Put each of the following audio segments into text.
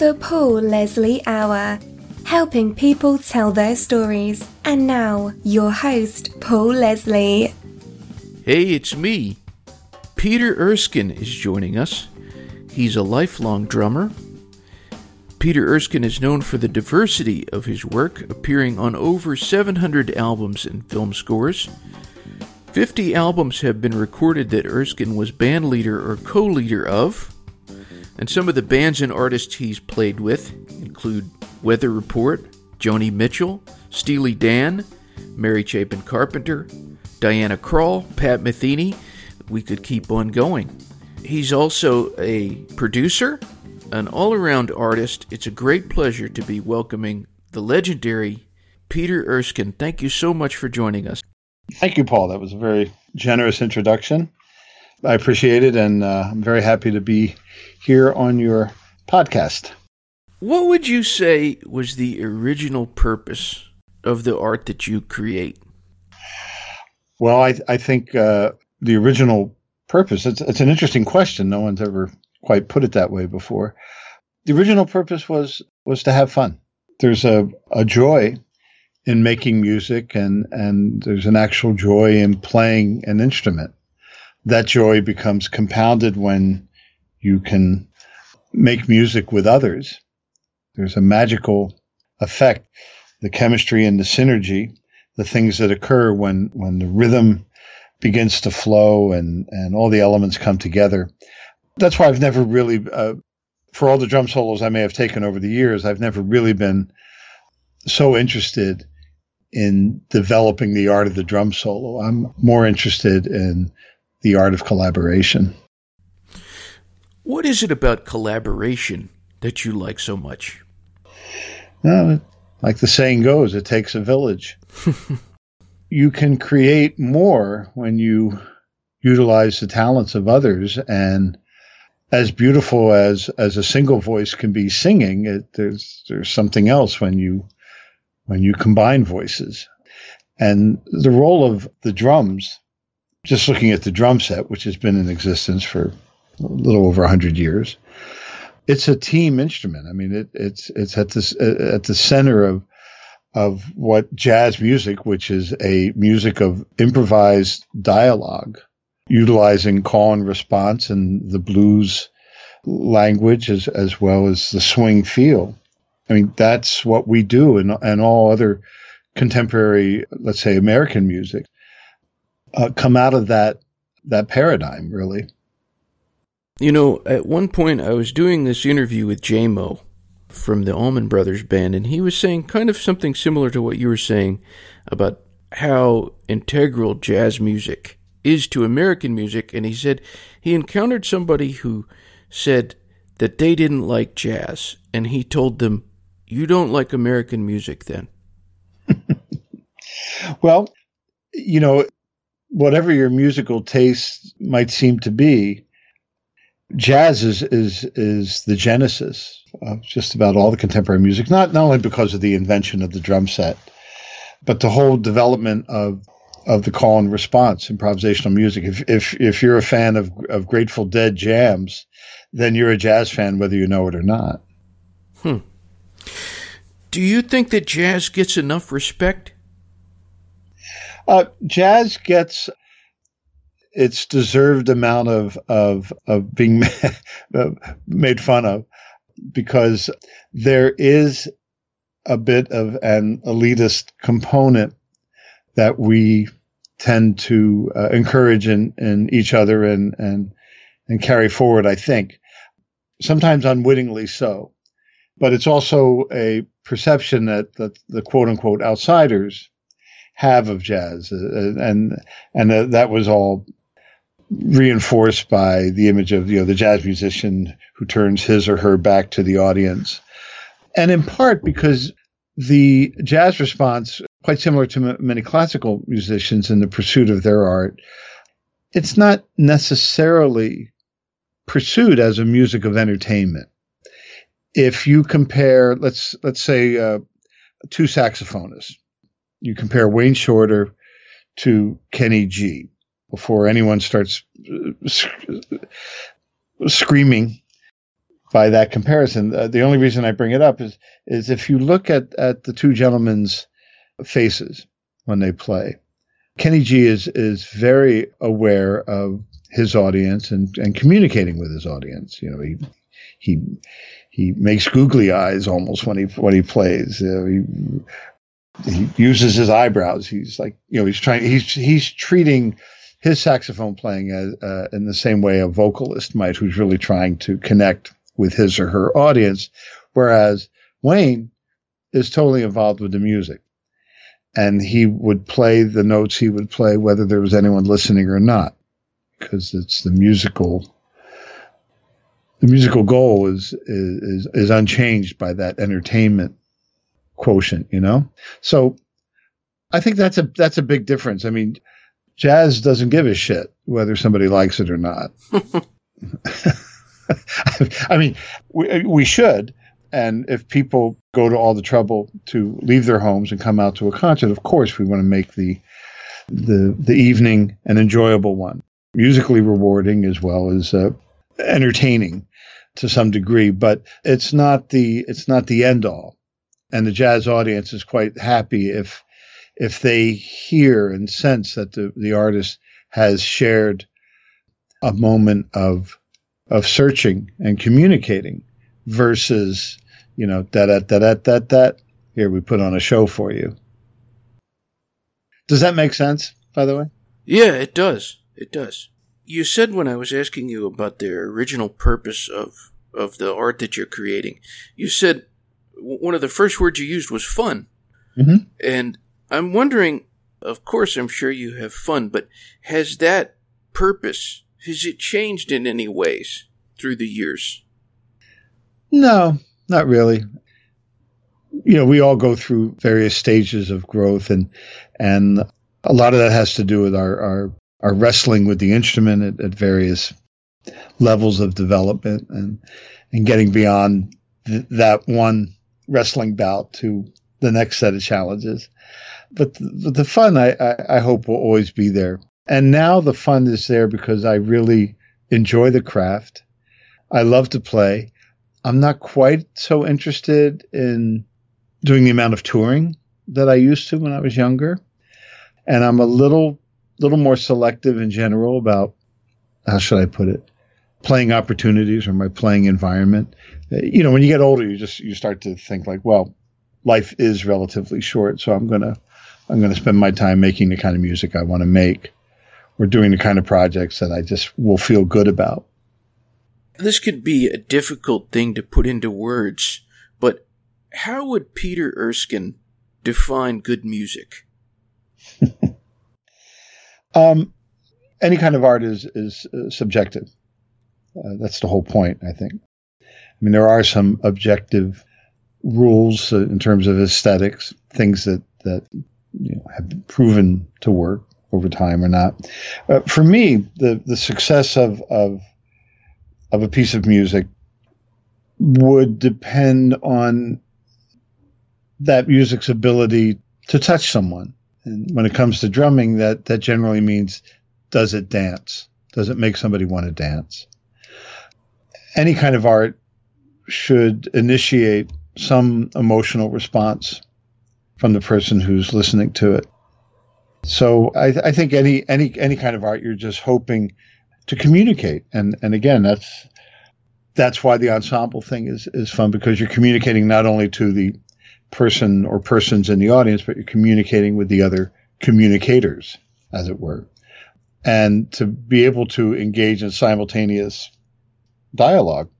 The Paul Leslie Hour, helping people tell their stories. And now, your host, Paul Leslie. Hey, it's me. Peter Erskine is joining us. He's a lifelong drummer. Peter Erskine is known for the diversity of his work, appearing on over 700 albums and film scores. 50 albums have been recorded that Erskine was band leader or co leader of, and some of the bands and artists he's played with include Weather Report, Joni Mitchell, Steely Dan, Mary Chapin Carpenter, Diana Krall, Pat Metheny. We could keep on going. He's also a producer, an all around artist. It's a great pleasure to be welcoming the legendary Peter Erskine. Thank you so much for joining us. Thank you, Paul. That was a very generous introduction. I appreciate it, and uh, I'm very happy to be here on your podcast. What would you say was the original purpose of the art that you create? Well, I, I think uh, the original purpose, it's, it's an interesting question. No one's ever quite put it that way before. The original purpose was was to have fun. There's a, a joy in making music and, and there's an actual joy in playing an instrument. That joy becomes compounded when you can make music with others. There's a magical effect, the chemistry and the synergy, the things that occur when, when the rhythm begins to flow and, and all the elements come together. That's why I've never really, uh, for all the drum solos I may have taken over the years, I've never really been so interested in developing the art of the drum solo. I'm more interested in the art of collaboration. What is it about collaboration that you like so much? Well, like the saying goes, it takes a village. you can create more when you utilize the talents of others and as beautiful as as a single voice can be singing it, there's there's something else when you when you combine voices. And the role of the drums, just looking at the drum set, which has been in existence for a little over 100 years, it's a team instrument. I mean, it, it's it's at this at the center of of what jazz music, which is a music of improvised dialogue, utilizing call and response and the blues language as as well as the swing feel. I mean, that's what we do, and and all other contemporary, let's say, American music, uh, come out of that that paradigm, really. You know, at one point, I was doing this interview with Jaimoe from the Allman Brothers Band, and he was saying kind of something similar to what you were saying about how integral jazz music is to American music. And he said he encountered somebody who said that they didn't like jazz, and he told them, you don't like American music then? well, you know, whatever your musical taste might seem to be, jazz is is is the genesis of just about all the contemporary music. Not not only because of the invention of the drum set, but the whole development of of the call and response improvisational music. If if if you're a fan of of Grateful Dead jams, then you're a jazz fan whether you know it or not. Hmm. Do you think that jazz gets enough respect? Uh, jazz gets its deserved amount of of of being made fun of because there is a bit of an elitist component that we tend to uh, encourage in, in each other and and and carry forward. I think sometimes unwittingly so but it's also a perception that, that the quote unquote outsiders have of jazz, uh, and and that was all reinforced by the image of you know the jazz musician who turns his or her back to the audience, and in part because the jazz response, quite similar to m- many classical musicians in the pursuit of their art, it's not necessarily pursued as a music of entertainment. If you compare, let's let's say, uh, two saxophonists, you compare Wayne Shorter to Kenny G. Before anyone starts uh, screaming, by that comparison. Uh, the only reason I bring it up is is if you look at at the two gentlemen's faces when they play, Kenny G is is very aware of his audience and and communicating with his audience. You know, he he he makes googly eyes almost when he when he plays. Uh, he he uses his eyebrows. He's like you know he's trying he's he's treating his saxophone playing as, uh, in the same way a vocalist might, who's really trying to connect with his or her audience, whereas Wayne is totally involved with the music. And he would play the notes he would play whether there was anyone listening or not, because it's the musical. The musical goal is, is is unchanged by that entertainment quotient, you know. So, I think that's a that's a big difference. I mean, jazz doesn't give a shit whether somebody likes it or not. I mean, we, we should. And if people go to all the trouble to leave their homes and come out to a concert, of course, we want to make the the the evening an enjoyable one, musically rewarding as well as uh, entertaining to some degree. But it's not the it's not the end all. And the jazz audience is quite happy if if they hear and sense that the, the artist has shared a moment of of searching and communicating versus, you know, that, that, that, that, that. Here, we put on a show for you. Does that make sense, by the way? Yeah, it does. It does. You said when I was asking you about the original purpose of, of the art that you're creating, you said one of the first words you used was fun. Mm-hmm. And I'm wondering, of course, I'm sure you have fun, but has that purpose has it changed in any ways through the years? No, not really. You know, we all go through various stages of growth, and and a lot of that has to do with our our, our wrestling with the instrument at, at various levels of development, and and getting beyond th- that one wrestling bout to the next set of challenges. But the, the fun, I, I, I hope, will always be there. And now the fun is there because I really enjoy the craft. I love to play. I'm not quite so interested in doing the amount of touring that I used to when I was younger. And I'm a little little more selective in general about how should I put it? Playing opportunities or my playing environment. You know, when you get older, you just you start to think like, well, life is relatively short, so I'm gonna I'm gonna spend my time making the kind of music I want to make we're doing the kind of projects that I just will feel good about. This could be a difficult thing to put into words, but how would Peter Erskine define good music? um, any kind of art is is uh, subjective. Uh, that's the whole point, I think. I mean, there are some objective rules uh, in terms of aesthetics, things that that you know, have proven to work over time or not. Uh, for me, the the success of of of a piece of music would depend on that music's ability to touch someone. And when it comes to drumming, that that generally means does it dance? Does it make somebody want to dance? Any kind of art should initiate some emotional response from the person who's listening to it. So I, I think any any any kind of art, you're just hoping to communicate, and and again, that's that's why the ensemble thing is is fun because you're communicating not only to the person or persons in the audience, but you're communicating with the other communicators, as it were, and to be able to engage in simultaneous dialogue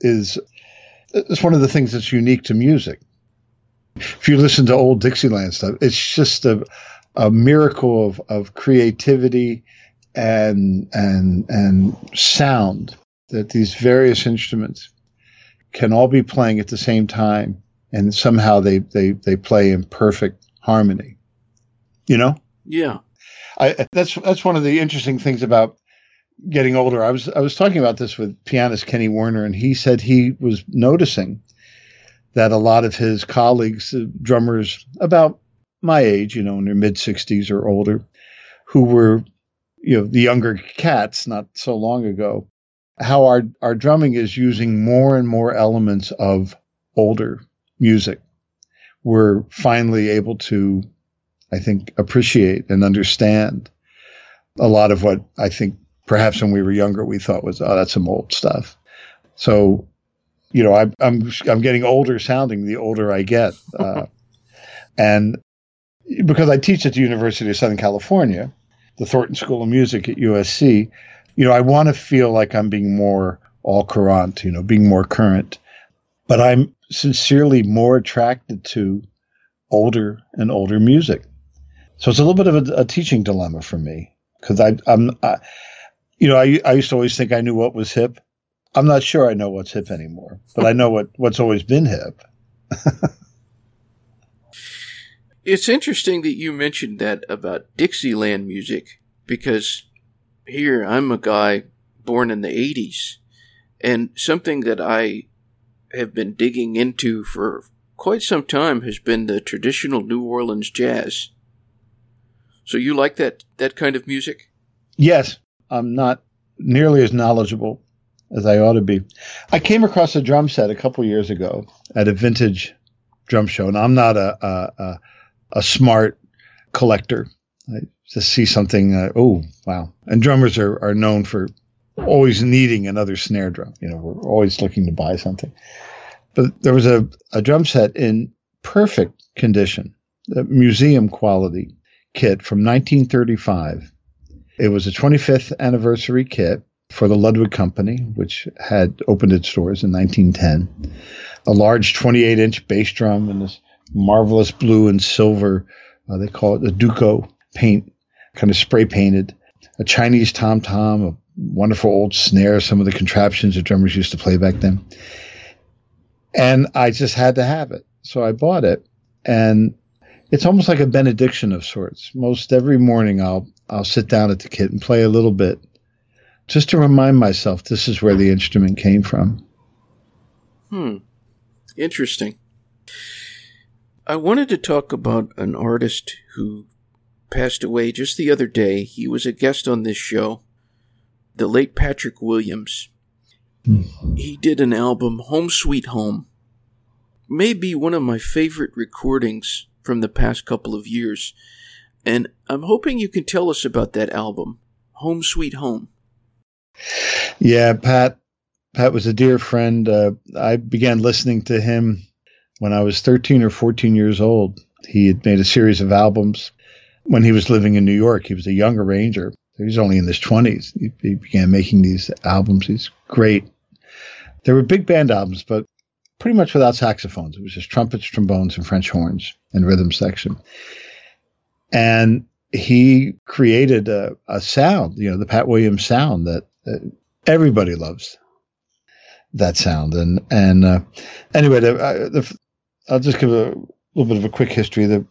is it's one of the things that's unique to music. If you listen to old Dixieland stuff, it's just a a miracle of, of creativity and and and sound that these various instruments can all be playing at the same time and somehow they they they play in perfect harmony. You know? Yeah. I, that's that's one of the interesting things about getting older i was i was talking about this with pianist kenny werner and he said he was noticing that a lot of his colleagues uh, drummers about my age, you know, in their mid 60s or older, who were, you know, the younger cats not so long ago, how our, our drumming is using more and more elements of older music. We're finally able to, I think, appreciate and understand a lot of what I think perhaps when we were younger we thought was, oh, that's some old stuff. So, you know, I, I'm I'm getting older sounding the older I get, uh, and because I teach at the University of Southern California, the Thornton School of Music at USC, you know, I want to feel like I'm being more all current, you know, being more current. But I'm sincerely more attracted to older and older music. So it's a little bit of a, a teaching dilemma for me because I, I'm, I, you know, I, I used to always think I knew what was hip. I'm not sure I know what's hip anymore, but I know what, what's always been hip. it's interesting that you mentioned that about Dixieland music because here I'm a guy born in the 80s, and something that I have been digging into for quite some time has been the traditional New Orleans jazz. So you like that that kind of music? Yes, I'm not nearly as knowledgeable as I ought to be. I came across a drum set a couple years ago at a vintage drum show, and I'm not a a, a, a smart collector. I to see something. Uh, oh, wow! And drummers are are known for always needing another snare drum. You know, we're always looking to buy something. But there was a, a drum set in perfect condition, a museum quality kit from 1935. It was a 25th anniversary kit for the Ludwig Company, which had opened its doors in 1910. A large 28 inch bass drum and this marvelous blue and silver, uh, they call it the Duco paint kind of spray painted, a Chinese tom tom, a wonderful old snare, some of the contraptions that drummers used to play back then. And I just had to have it. So I bought it. And it's almost like a benediction of sorts. Most every morning I'll I'll sit down at the kit and play a little bit just to remind myself this is where the instrument came from. Hmm. Interesting. I wanted to talk about an artist who passed away just the other day. He was a guest on this show, the late Patrick Williams. Mm. He did an album, Home Sweet Home. Maybe one of my favorite recordings from the past couple of years. And I'm hoping you can tell us about that album, Home Sweet Home. Yeah, Pat. Pat was a dear friend. Uh, I began listening to him when I was 13 or 14 years old. He had made a series of albums when he was living in New York. He was a young arranger. He was only in his 20s. He, he began making these albums. He's great. They were big band albums, but pretty much without saxophones. It was just trumpets, trombones, and French horns and rhythm section. And he created a, a sound, you know, the Pat Williams sound that everybody loves. That sound and and uh, anyway, the, the, I'll just give a little bit of a quick history. The,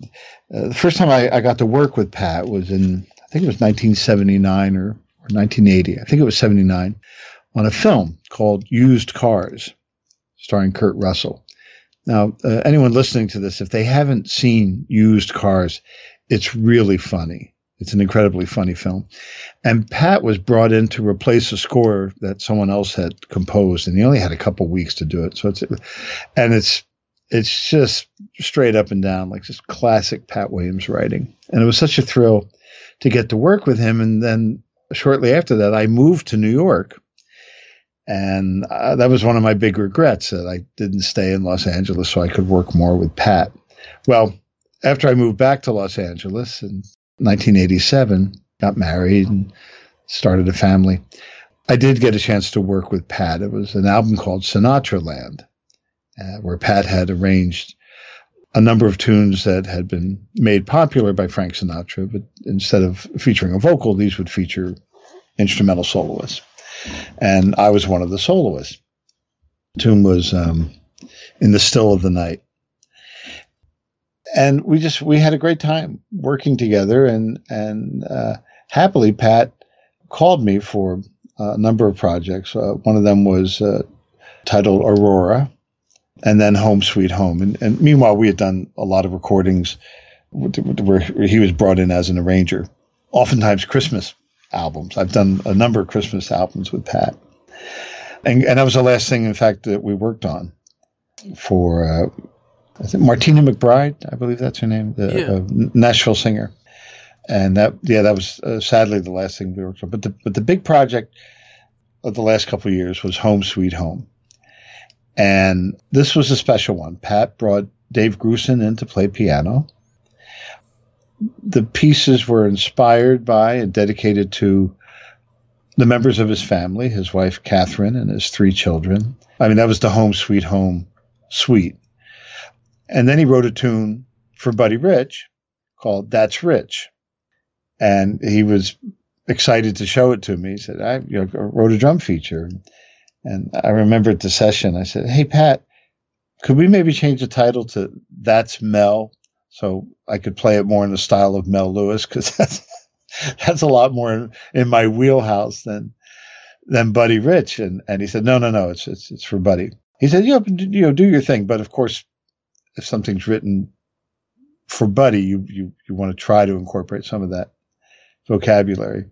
uh, the first time I, I, got to work with Pat was in, I think it was 1979 or, or 1980. I think it was 79 on a film called Used Cars, starring Kurt Russell. Now, uh, anyone listening to this, if they haven't seen Used Cars, it's really funny. It's an incredibly funny film. And Pat was brought in to replace a score that someone else had composed, and he only had a couple weeks to do it. So it's, and it's it's just straight up and down, like just classic Pat Williams writing. And it was such a thrill to get to work with him. And then shortly after that, I moved to New York. And uh, that was one of my big regrets that I didn't stay in Los Angeles so I could work more with Pat. Well, after I moved back to Los Angeles in 1987, got married and started a family, I did get a chance to work with Pat. It was an album called Sinatraland uh, where Pat had arranged a number of tunes that had been made popular by Frank Sinatra, but instead of featuring a vocal, these would feature instrumental soloists. And I was one of the soloists. The tune was um, In the Still of the Night. And we just we had a great time working together, and and uh, happily Pat called me for a number of projects. Uh, one of them was uh, titled Aurora, and then Home Sweet Home. And, and meanwhile, we had done a lot of recordings where he was brought in as an arranger, oftentimes Christmas albums. I've done a number of Christmas albums with Pat. and and that was the last thing, in fact, that we worked on for. I think Martina McBride, I believe that's her name, the Yeah. uh, Nashville singer, and that yeah, that was uh, sadly the last thing we worked on. But the but the big project of the last couple of years was Home Sweet Home, and this was a special one. Pat brought Dave Grusin in to play piano. The pieces were inspired by and dedicated to the members of his family, his wife Catherine and his three children. I mean, that was the Home Sweet Home suite. And then he wrote a tune for Buddy Rich called That's Rich. And he was excited to show it to me. He said, I you know, wrote a drum feature. And I remember at the session, I said, Hey, Pat, could we maybe change the title to That's Mel? So I could play it more in the style of Mel Lewis because that's, that's a lot more in, in my wheelhouse than than Buddy Rich. And and he said, No, no, no, it's it's it's for Buddy. He said, Yeah, you know, do your thing. But of course, if something's written for Buddy, you you you want to try to incorporate some of that vocabulary.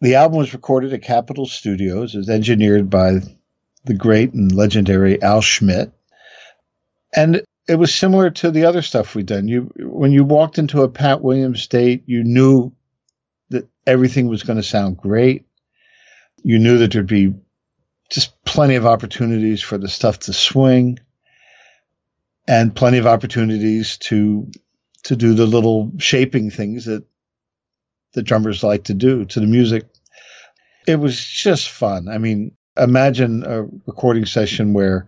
The album was recorded at Capitol Studios. It was engineered by the great and legendary Al Schmitt. And it was similar to the other stuff we'd done. You when you walked into a Pat Williams date, you knew that everything was going to sound great. You knew that there'd be just plenty of opportunities for the stuff to swing and plenty of opportunities to to do the little shaping things that the drummers like to do to the music. It was just fun. I mean, imagine a recording session where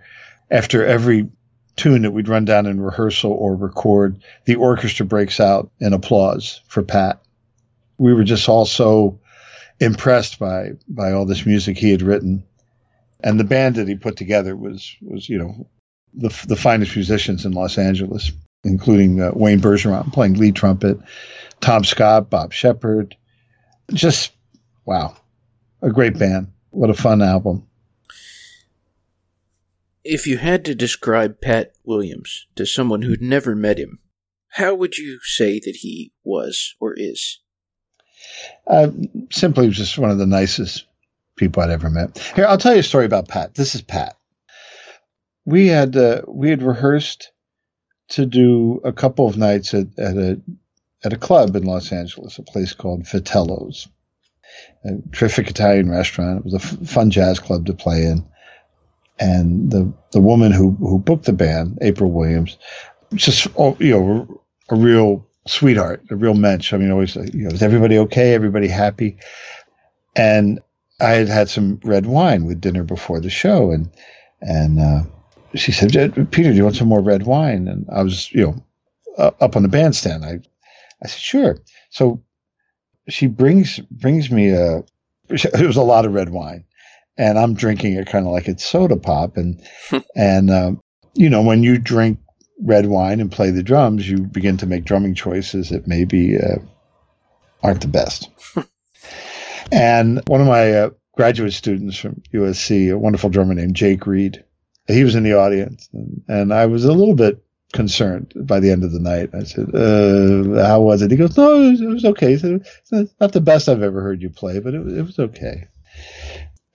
after every tune that we'd run down in rehearsal or record, the orchestra breaks out in applause for Pat. We were just all so impressed by by all this music he had written, and the band that he put together was was you know the the finest musicians in Los Angeles, including uh, Wayne Bergeron playing lead trumpet, Tom Scott, Bob Sheppard, just wow, a great band. What a fun album. If you had to describe Pat Williams to someone who'd never met him, how would you say that he was or is? Uh, simply just one of the nicest people I'd ever met. Here, I'll tell you a story about Pat. This is Pat. We had uh, we had rehearsed to do a couple of nights at, at a at a club in Los Angeles, a place called Vitello's, a terrific Italian restaurant. It was a f- fun jazz club to play in, and the the woman who who booked the band, April Williams, just oh, you know a real sweetheart, a real mensch. I mean, always, you know, is everybody okay? Everybody happy? And I had had some red wine with dinner before the show, and and uh, she said, "Peter, do you want some more red wine?" And I was, you know, uh, up on the bandstand. I I said, "Sure." So she brings brings me a. It was a lot of red wine, and I'm drinking it kind of like it's soda pop, and and um, you know when you drink red wine and play the drums, you begin to make drumming choices that maybe uh, aren't the best. and one of my uh, graduate students from USC, a wonderful drummer named Jake Reed, he was in the audience, and, and I was a little bit concerned by the end of the night. I said, uh, "How was it?" He goes, "No, it was, it was okay." Said, "It's not the best I've ever heard you play, but it, it was okay."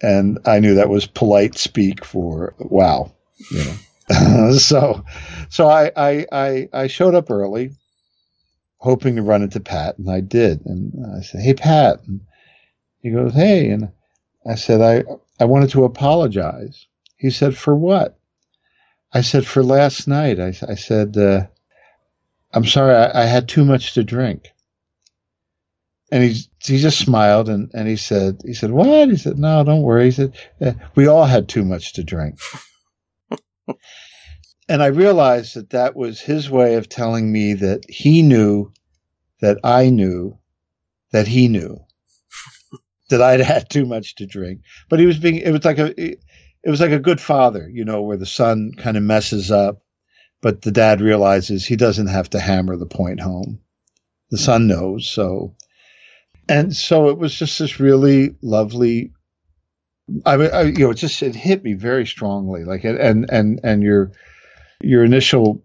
And I knew that was polite speak for wow, you know. so, so I, I, I, I showed up early, hoping to run into Pat, and I did. And I said, "Hey, Pat," and he goes, "Hey," and I said, "I, I wanted to apologize." He said, "For what?" I said, "For last night." I, I said, uh, "I'm sorry, I, I had too much to drink." And he he just smiled and, and he said he said what he said no don't worry he said "Eh, we all had too much to drink and I realized that that was his way of telling me that he knew that I knew that he knew that I'd had too much to drink. But he was being, it was like a, it was like a good father, you know, where the son kind of messes up, but the dad realizes he doesn't have to hammer the point home. The son knows. So, and so it was just this really lovely I, I, you know, it just it hit me very strongly. Like, and and and your your initial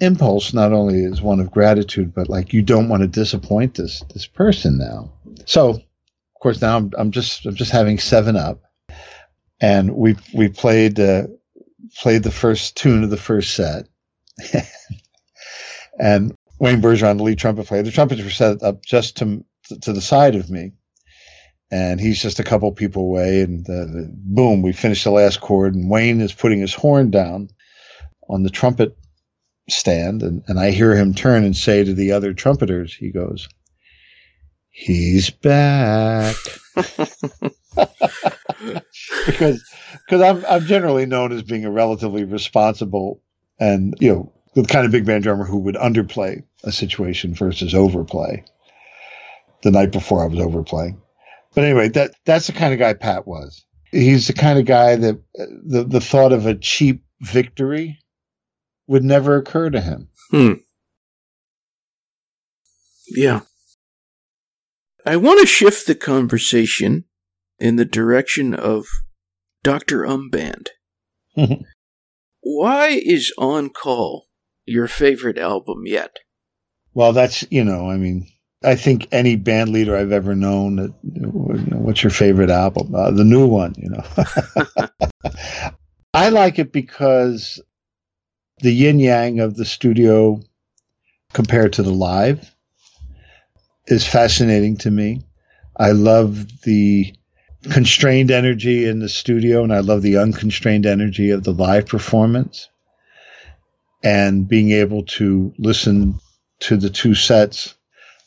impulse not only is one of gratitude, but like you don't want to disappoint this this person now. So, of course, now I'm I'm just I'm just having seven up, and we we played uh, played the first tune of the first set, and Wayne Bergeron, the lead trumpet player, the trumpets were set up just to to the side of me, and he's just a couple people away, and uh, boom, we finished the last chord, and Wayne is putting his horn down on the trumpet stand, and, and I hear him turn and say to the other trumpeters, he goes, "He's back." because because I'm I'm generally known as being a relatively responsible and you know the kind of big band drummer who would underplay a situation versus overplay. The night before I was overplaying, but anyway, that that's the kind of guy Pat was. He's the kind of guy that the the thought of a cheap victory would never occur to him. Hmm. Yeah. I want to shift the conversation in the direction of Dr. Umband. Why is On Call your favorite album yet? Well, that's, you know, I mean, I think any band leader I've ever known, that, you know, what's your favorite album? Uh, the new one, you know. I like it because the yin yang of the studio compared to the live is fascinating to me. I love the constrained energy in the studio and I love the unconstrained energy of the live performance and being able to listen to the two sets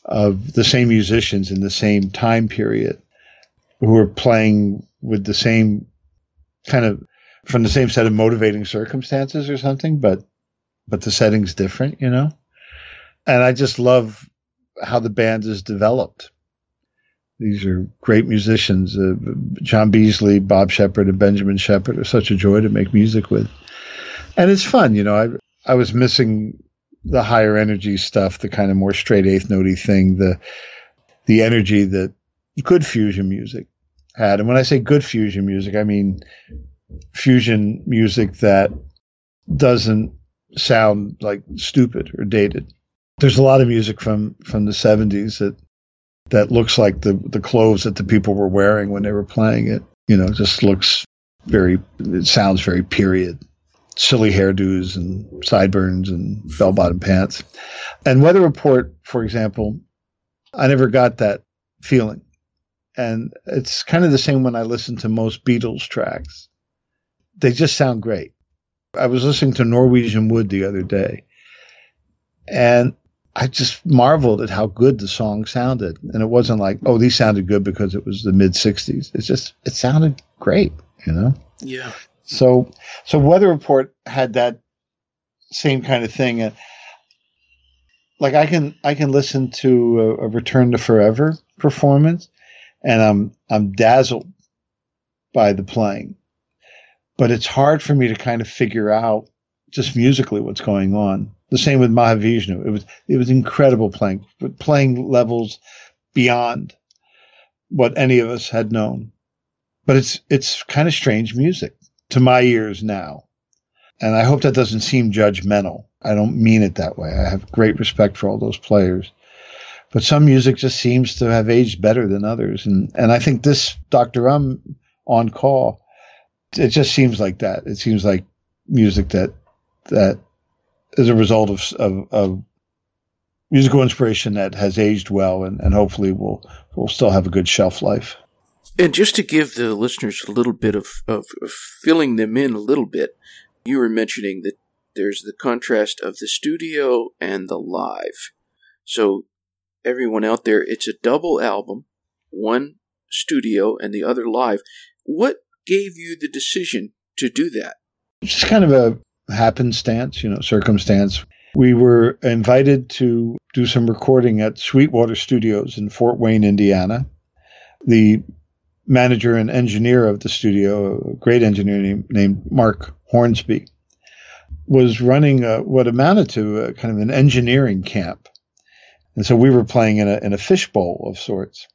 of the same musicians in the same time period who are playing with the same kind of from the same set of motivating circumstances or something but but the setting's different you know and i just love how the band is developed these are great musicians. Uh, John Beasley, Bob Sheppard, and Benjamin Shepherd are such a joy to make music with. And it's fun, you know. I I was missing the higher energy stuff, the kind of more straight eighth notey thing, the the energy that good fusion music had. And when I say good fusion music, I mean fusion music that doesn't sound like stupid or dated. There's a lot of music from from the 70s that that looks like the the clothes that the people were wearing when they were playing it. You know, just looks very. It sounds very period. Silly hairdos and sideburns and bell bottom pants. And Weather Report, for example, I never got that feeling. And it's kind of the same when I listen to most Beatles tracks. They just sound great. I was listening to Norwegian Wood the other day, and I just marveled at how good the song sounded. And it wasn't like, oh, these sounded good because it was the mid 60s. It's just, it sounded great, you know? Yeah. So, so Weather Report had that same kind of thing. And like I can, I can listen to a, a Return to Forever performance and I'm, I'm dazzled by the playing. But it's hard for me to kind of figure out just musically what's going on. The same with Mahavishnu. It was it was incredible playing, playing levels beyond what any of us had known. But it's it's kind of strange music to my ears now. And I hope that doesn't seem judgmental. I don't mean it that way. I have great respect for all those players. But some music just seems to have aged better than others. And and I think this Dr. Um on call, it just seems like that. It seems like music that that as a result of, of, of musical inspiration that has aged well and, and hopefully will will still have a good shelf life. And just to give the listeners a little bit of, of, of filling them in a little bit, you were mentioning that there's the contrast of the studio and the live. So everyone out there, it's a double album, one studio and the other live. What gave you the decision to do that? It's just kind of a happenstance, you know, circumstance. We were invited to do some recording at Sweetwater Studios in Fort Wayne, Indiana. The manager and engineer of the studio, a great engineer named, named Mark Hornsby, was running a, what amounted to a, kind of an engineering camp. And so we were playing in a, in a fishbowl of sorts.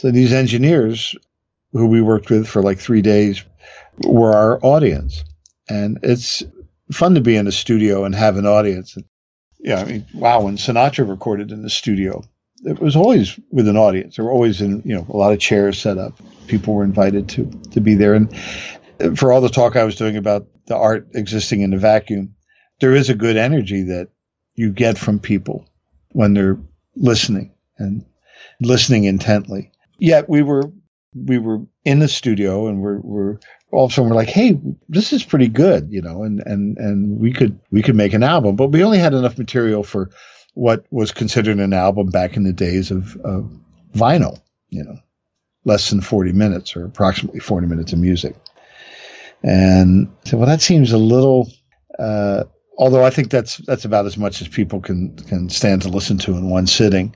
So these engineers who we worked with for like three days were our audience. And it's fun to be in a studio and have an audience. Yeah, I mean, wow, when Sinatra recorded in the studio, it was always with an audience. There were always in, you know, a lot of chairs set up. People were invited to to be there, and for all the talk I was doing about the art existing in the vacuum, there is a good energy that you get from people when they're listening and listening intently. Yet we were we were in the studio and we're we're all of a sudden we're like, hey, this is pretty good, you know, and and and we could we could make an album, but we only had enough material for what was considered an album back in the days of, of vinyl, you know, less than 40 minutes or approximately 40 minutes of music. And so, well, that seems a little, uh, although I think that's, that's about as much as people can, can stand to listen to in one sitting.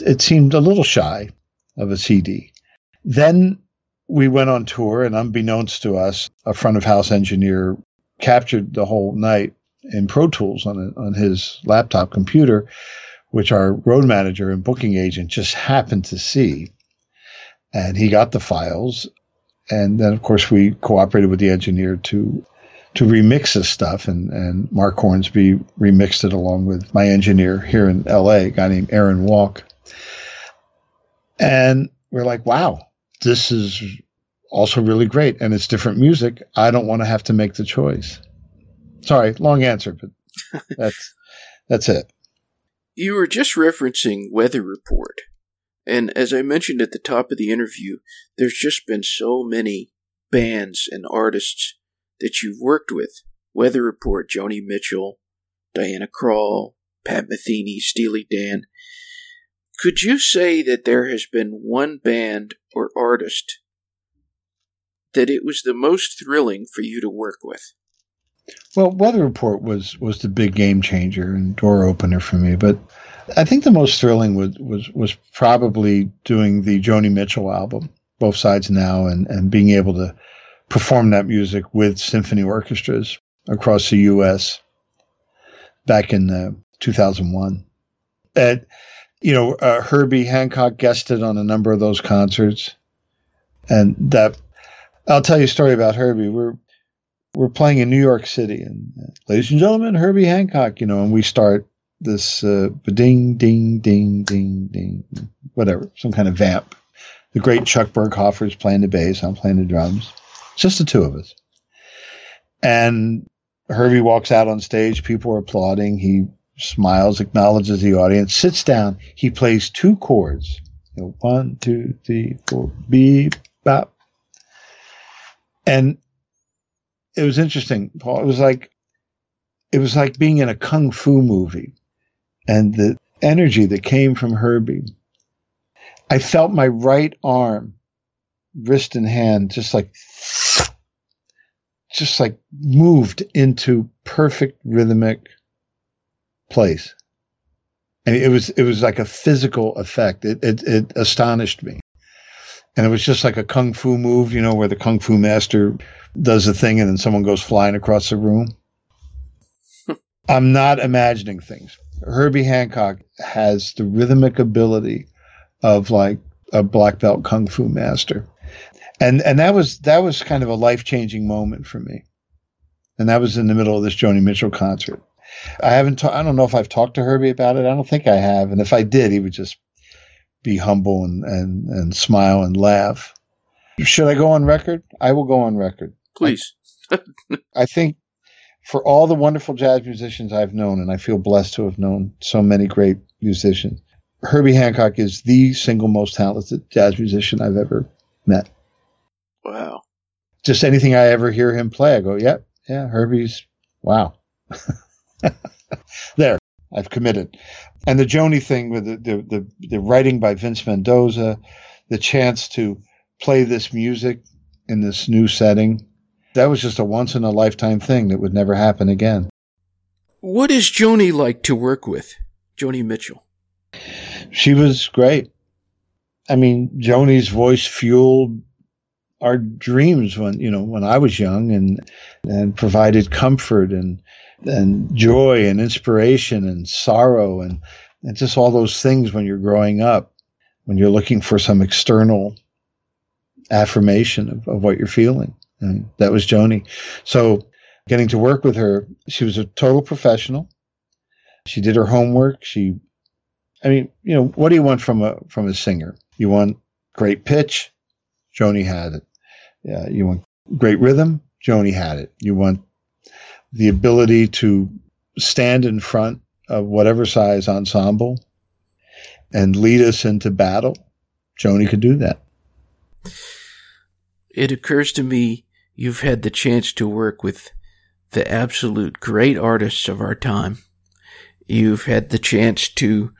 It seemed a little shy of a CD. Then we went on tour and unbeknownst to us, a front of house engineer captured the whole night in Pro Tools on a, on his laptop computer, which our road manager and booking agent just happened to see. And he got the files. And then, of course, we cooperated with the engineer to to remix this stuff. And, and Mark Hornsby remixed it along with my engineer here in LA, a guy named Aaron Walk. And we're like, wow, this is also really great. And it's different music. I don't want to have to make the choice. Sorry, long answer, but that's that's it. You were just referencing Weather Report. And as I mentioned at the top of the interview, there's just been so many bands and artists that you've worked with. Weather Report, Joni Mitchell, Diana Krall, Pat Metheny, Steely Dan. Could you say that there has been one band or artist that it was the most thrilling for you to work with? Well, Weather Report was was the big game changer and door opener for me. But I think the most thrilling was was was probably doing the Joni Mitchell album, both sides now, and and being able to perform that music with symphony orchestras across the U.S. back in uh, 2001. And you know, uh, Herbie Hancock guested on a number of those concerts, and that I'll tell you a story about Herbie. We're we're playing in New York City, and uh, ladies and gentlemen, Herbie Hancock, you know, and we start this uh, ding, ding, ding, ding, ding, whatever, some kind of vamp. The great Chuck Berghofer is playing the bass, I'm playing the drums, It's just the two of us. And Herbie walks out on stage, people are applauding. He smiles, acknowledges the audience, sits down. He plays two chords. You know, one, two, three, four, beep, bop. And it was interesting, Paul. It was like it was like being in a kung fu movie, and the energy that came from Herbie. I felt my right arm, wrist and hand, just like just like moved into perfect rhythmic place. And it was it was like a physical effect. It it, it astonished me. And it was just like a kung fu move, you know, where the kung fu master does a thing and then someone goes flying across the room. I'm not imagining things. Herbie Hancock has the rhythmic ability of like a black belt kung fu master. And and that was that was kind of a life-changing moment for me. And that was in the middle of this Joni Mitchell concert. I haven't ta- I don't know if I've talked to Herbie about it. I don't think I have. And if I did, he would just be humble and, and, and smile and laugh. Should I go on record? I will go on record. Please. I think for all the wonderful jazz musicians I've known, and I feel blessed to have known so many great musicians, Herbie Hancock is the single most talented jazz musician I've ever met. Wow. Just anything I ever hear him play, I go, yep, yeah, Herbie's, wow. there, I've committed. And the Joni thing with the, the, the, the writing by Vince Mendoza, the chance to play this music in this new setting, that was just a once in a lifetime thing that would never happen again. What is Joni like to work with? Joni Mitchell. She was great. I mean, Joni's voice fueled our dreams when, you know, when I was young and, and provided comfort and, and joy and inspiration and sorrow and, and just all those things when you're growing up, when you're looking for some external affirmation of, of what you're feeling. And that was Joni. So getting to work with her, she was a total professional. She did her homework. She, I mean, you know, what do you want from a from a singer? You want great pitch. Joni had it. Yeah, you want great rhythm, Joni had it. You want the ability to stand in front of whatever size ensemble and lead us into battle. Joni could do that. It occurs to me you've had the chance to work with the absolute great artists of our time. You've had the chance to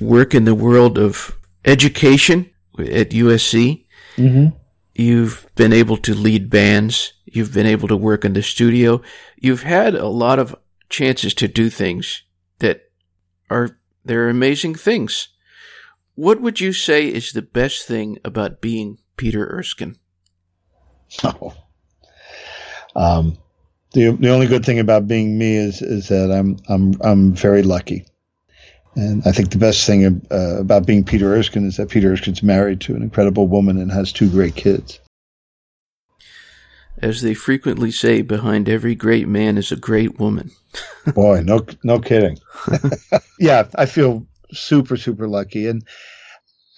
work in the world of education at USC. Mm-hmm. You've been able to lead bands. You've been able to work in the studio. You've had a lot of chances to do things that are, they're amazing things. What would you say is the best thing about being Peter Erskine? Oh. Um, the the only good thing about being me is is that I'm I'm I'm very lucky, and I think the best thing uh, about being Peter Erskine is that Peter Erskine's married to an incredible woman and has two great kids. As they frequently say, behind every great man is a great woman. Boy, no no kidding. yeah, I feel super super lucky, and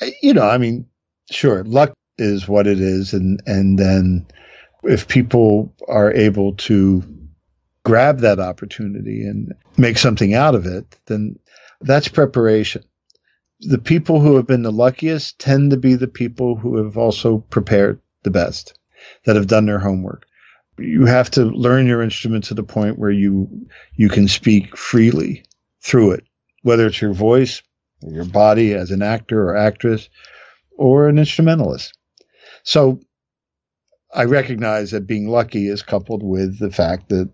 uh, you know, I mean, sure, luck is what it is, and and then if people are able to grab that opportunity and make something out of it, then that's preparation. The people who have been the luckiest tend to be the people who have also prepared the best, that have done their homework. You have to learn your instrument to the point where you you can speak freely through it, whether it's your voice, or your body as an actor or actress, or an instrumentalist. So I recognize that being lucky is coupled with the fact that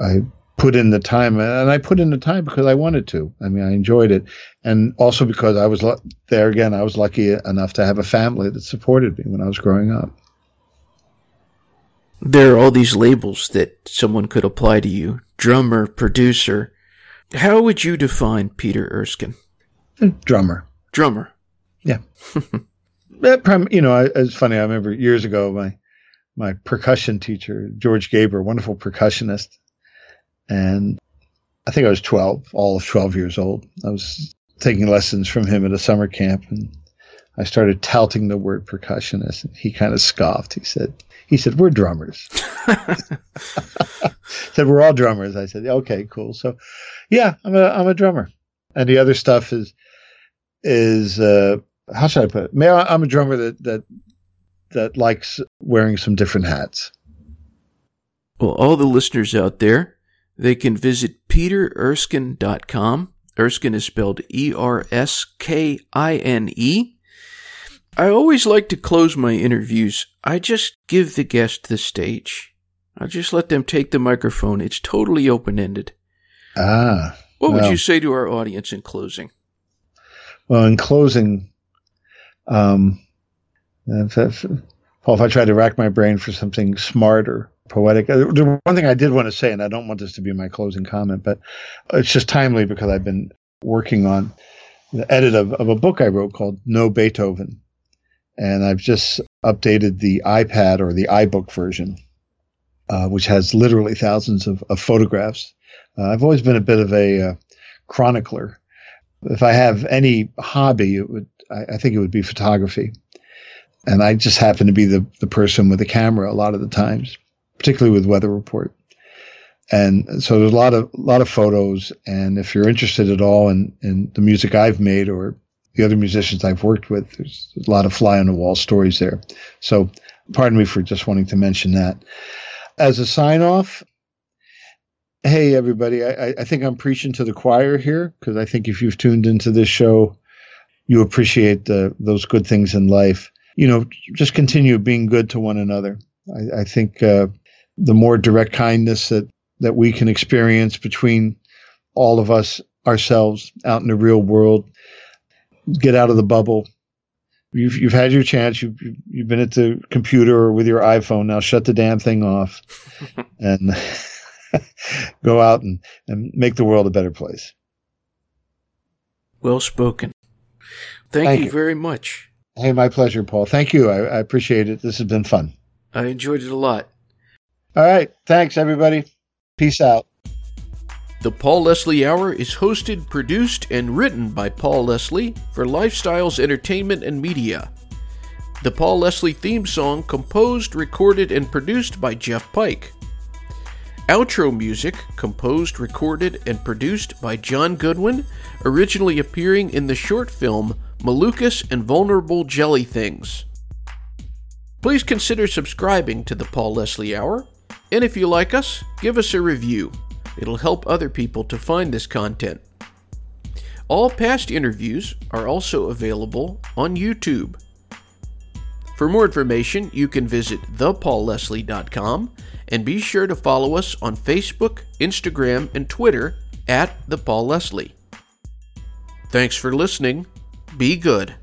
I put in the time, and I put in the time because I wanted to. I mean, I enjoyed it, and also because I was there again. I was lucky enough to have a family that supported me when I was growing up. There are all these labels that someone could apply to you: drummer, producer. How would you define Peter Erskine? Drummer. Drummer. Yeah. you know, it's funny. I remember years ago, my my percussion teacher, George Gaber, wonderful percussionist. And I think I was 12, all of 12 years old. I was taking lessons from him at a summer camp and I started touting the word percussionist and he kind of scoffed. He said, he said, we're drummers. said, we're all drummers. I said, okay, cool. So yeah, I'm a, I'm a drummer. And the other stuff is, is, uh, how should I put it? I'm a drummer that, that that likes wearing some different hats. Well, all the listeners out there, they can visit petererskine.com. Erskine is spelled E R S K I N E. I always like to close my interviews. I just give the guest the stage. I just let them take the microphone. It's totally open ended. Ah. What well, would you say to our audience in closing? Well, in closing, um, if, if, Paul, if I try to rack my brain for something smart or poetic, uh, the one thing I did want to say, and I don't want this to be my closing comment, but it's just timely because I've been working on the edit of, of a book I wrote called No Beethoven. And I've just updated the iPad or the iBook version, uh, which has literally thousands of, of photographs. Uh, I've always been a bit of a uh, chronicler. If I have any hobby, it would I, I think it would be photography and I just happen to be the the person with the camera a lot of the times, particularly with Weather Report. And so there's a lot of a lot of photos, and if you're interested at all in in the music I've made or the other musicians I've worked with, there's a lot of fly on the wall stories there. So pardon me for just wanting to mention that. As a sign off, hey everybody, I, I think I'm preaching to the choir here because I think if you've tuned into this show, you appreciate the, those good things in life you know, just continue being good to one another. I, I think uh, the more direct kindness that that we can experience between all of us ourselves out in the real world, get out of the bubble. You've you've had your chance. You've you've been at the computer or with your iPhone. Now shut the damn thing off, and go out and, and make the world a better place. Well spoken. Thank, Thank you, you very much. Hey, my pleasure, Paul. Thank you. I, I appreciate it. This has been fun. I enjoyed it a lot. All right. Thanks, everybody. Peace out. The Paul Leslie Hour is hosted, produced, and written by Paul Leslie for Lifestyles Entertainment and Media. The Paul Leslie theme song composed, recorded, and produced by Jeff Pike. Outro music composed, recorded, and produced by John Goodwin, originally appearing in the short film Malucas and Vulnerable Jelly Things. Please consider subscribing to the Paul Leslie Hour, and if you like us, give us a review. It'll help other people to find this content. All past interviews are also available on YouTube. For more information, you can visit thepaulleslie.com and be sure to follow us on Facebook, Instagram, and Twitter at The Paul Leslie. Thanks for listening. Be good.